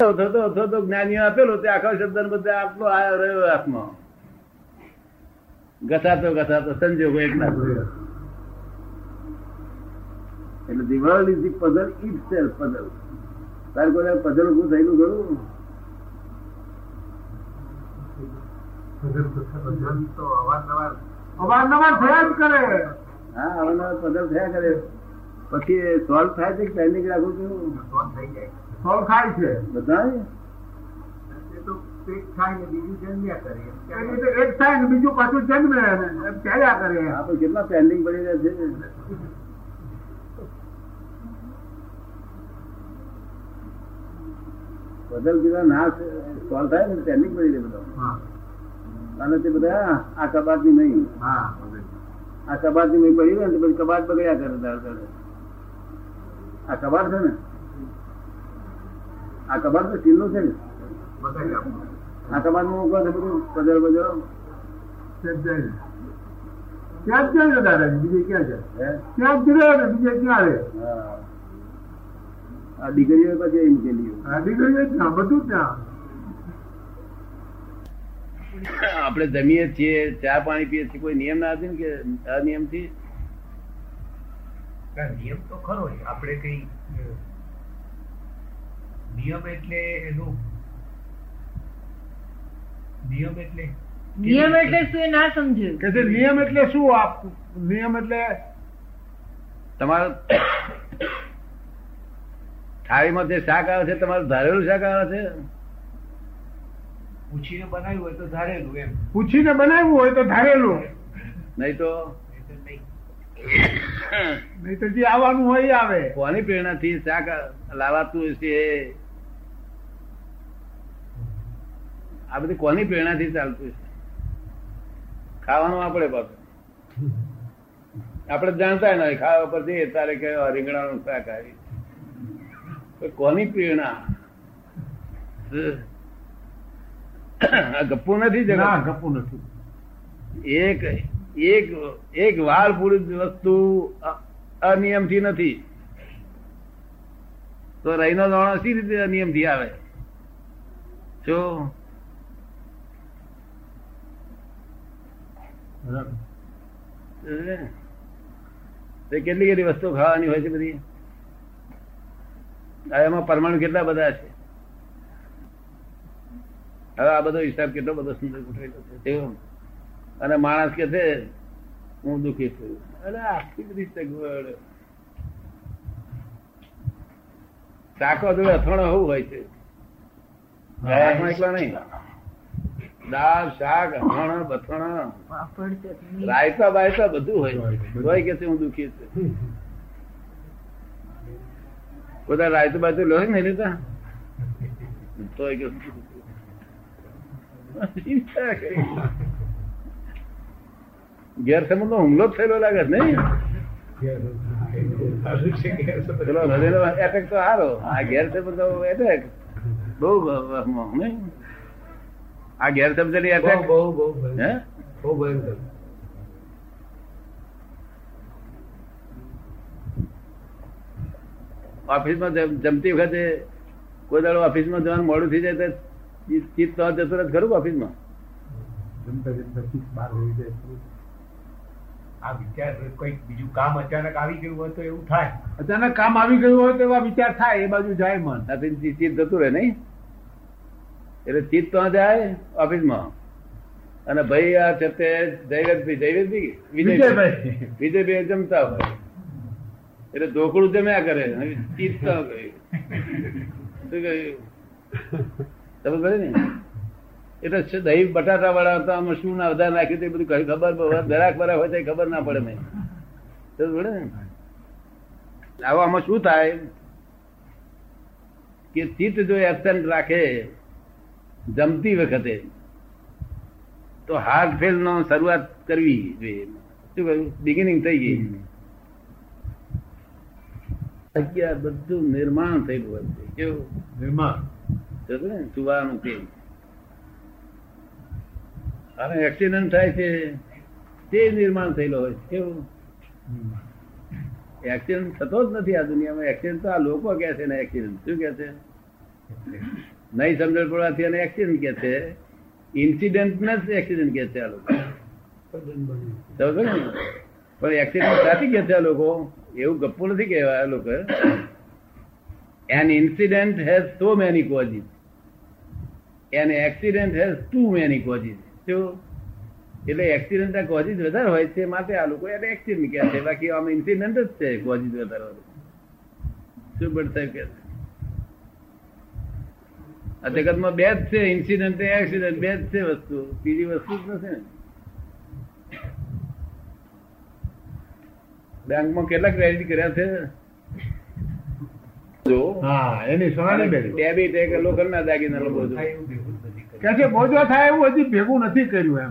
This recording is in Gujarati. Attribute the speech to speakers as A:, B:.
A: થતો થતો જ્ઞાનીઓ આપેલો તે આખા શબ્દ બધે આટલો આયો રહ્યો હાથમાં ઘસાતો ઘસાતો સંજોગો એક ના એટલે the is the itself puzzle તારે કોઈ પઝલ ઉભું થયેલું ખરું? હા, અવારનવાર પઝલ થયા કરે. પછી સોલ્વ થાય છે પેન્ડિંગ રાખું કેવું
B: સોલ્વ થાય છે.
A: બધા
B: એ રીતે એક થાય ને બીજું પાછું જન્મે ચાલ્યા કરે?
A: આપણે કેટલા પેન્ડિંગ પડી રહ્યા છે બદલ ના સોલ્વ થાય ને પેન્ડિંગ પડી રહે બધા.
B: હા.
A: અને તે બધા આ કબાટની નહીં
B: હા.
A: આ કબાટની નહીં પડી રહે ને પછી કબાટ બગડ્યા કરે આ કબાટ છે ને આ કબાટ તો સ્ટીલનું? છે ને આ કબાટમાં મૂકો છે બધું? પધર બજરો.
B: ત્યાં જ જાય ત્યાં જ જાય ને દાદાજી બીજે ક્યાં છે? ત્યાં જ રહે બીજે ક્યાં રહે
A: આ દીકરીઓ પછી અહીં મૂકેલી
B: આ દીકરી જ બધું ત્યાં.
A: આપણે જમીએ છીએ ચા પાણી પીએ છીએ કોઈ નિયમ ના હતી ને કે અનિયમથી
C: ના, નિયમ તો ખરો. આપણે કઈ નિયમ એટલે એનું નિયમ એટલે
D: નિયમ એટલે શું એ ના સમજ્યું?
B: કે છે નિયમ એટલે શું આપ નિયમ એટલે
A: તમારું થાળીમાં જે શાક આવે છે તમારું ધારેલું શાક આવે છે?
C: પૂછીને બનાવ્યું હોય તો ધારેલું એમ.
B: પૂછીને બનાવ્યું હોય તો ધારેલું.
A: નહીં તો?
C: નહીં તો નહીં.
B: નહીં તો જે આવવાનું હોય આવે.
A: કોની પ્રેરણાથી શાક લાવાતું છે આ બધી કોની પ્રેરણાથી ચાલતું છે ખાવાનું આપણે પાછું. આપણે જાણતા નહીં ખાવા પર જઈએ તારે કે રીંગણાનું શાક આવી. કોની પ્રેરણા? ગપ્પુ નથી
B: જગા
A: ગપ્પુ
B: ગપુ નથી
A: એક એક એક વાળ પૂરી વસ્તુ અનિયમથી નથી. તો રહીનો દાણો સી રીતે અનિયમથી આવે? જો કેટલી કેટલી વસ્તુ ખાવાની હોય છે બધી? એમાં પરમાણુ કેટલા બધા છે? હવે આ બધો હિસાબ કેટલો બધો સુંદર ગોઠવેલો છે. અને માણસ કે છે હું દુઃખી છું. અરે આખી બધી સગવડ ચાકો જોડે અથાણો હોવું હોય છે? એકલા નહીં. દાળ શાક અથાણા બથાણા. રાયતા બાયતા બધું હોય તોય કે છે હું દુઃખી છું. બધા રાયતું બાજુ લો ને લેતા તો? કે. ગેરસમજ નો હુમલો જ થયેલો લાગે છે નહીં? પેલો હૃદયનો એટેક તો સારો આ ગેરસમજ એટેક બહુ આ ગેરસમજની એટેક
C: બહુ બહુ બહુ
A: હે?
C: બહુ ભયંકર.
A: ઓફિસમાં જમતી વખતે કોઈ દાડો ઓફિસમાં જવાનું મોડું થઈ જાય તો ચિત્ત- જતો રહે ખરું ઓફિસમાં?
B: જમતા જમતા જાય
C: આ વિચાર કંઈક બીજું કામ અચાનક આવી ગયું હોય તો એવું થાય.
B: અચાનક કામ આવી ગયું હોય તો એવા વિચાર થાય એ બાજુ જાય મન.
A: ત્યાંથી ચિત્ત જતું રહે નહીં. એટલે ચિત્ત તો જાય ઓફિસમાં અને ભાઈ આ છે તે જયવતભાઈ જયવતભાઈ વિજયભાઈ.
B: વિજયભાઈ.
A: જમતા હોય. એટલે ઢોકળું જમ્યા કરે. ચિત્ત શું કહ્યું તમે કહ્યું ને? એટલે છે દહીં બટાટા વાળા તો આમાં શું ના વધારે નાખ્યું તે બધું કઈ ખબર દરાક બરાક હોય તો ખબર ના પડે મેં પડે ને. આવો આમાં શું થાય? કે ચિત્ત જો એબસેન્ટ રાખે જમતી વખતે તો હાર્ટ ફેલ નો શરૂઆત કરવી જોઈએ. શું કહ્યું? બિગિનિંગ થઈ ગઈ. અગિયાર બધું નિર્માણ થયેલું હોય કેવું?
B: નિર્માણ.
A: સુવાનું તે અને એક્સિડન્ટ થાય છે તે નિર્માણ થયેલો હોય કેવું? એક્સિડન્ટ થતો જ નથી આ દુનિયામાં. એક્સિડન્ટ તો આ લોકો કે છે ને એક્સિડન્ટ શું કે છે? નહીં સમજણ પડવાથી એને એક્સિડન્ટ કે છે. ઇન્સિડન્ટ ને જ એક્સિડન્ટ કે છે આ લોકો. સમજો ને? પણ એક્સિડન્ટ સાચી કે છે આ લોકો. એવું ગપ્પુ નથી કહેવા આ લોકો. An incident has so many causes an accident has too many causes એટલે એક્સિડન્ટ ના કોઝિસ વધારે હોય છે માટે આ લોકો એને એક્સિડન્ટ કહે છે બાકી આમ ઇન્સિડન્ટ જ છે કોઝિસ વધારે શું ભટ્ટ સાહેબ કહે છે આ જગતમાં બે જ છે ઇન્સિડન્ટ એક્સિડન્ટ બે જ છે વસ્તુ. બીજી વસ્તુ જ નથી ને. બેંકમાં કેટલા ક્રેડિટ કર્યા છે? જો
C: હા એની સોનાની બેરી
A: ડેબિટ એક લોકલના દાગીના લોકો
B: કે છે બોજો થાય એવું હજી ભેગું નથી કર્યું એમ.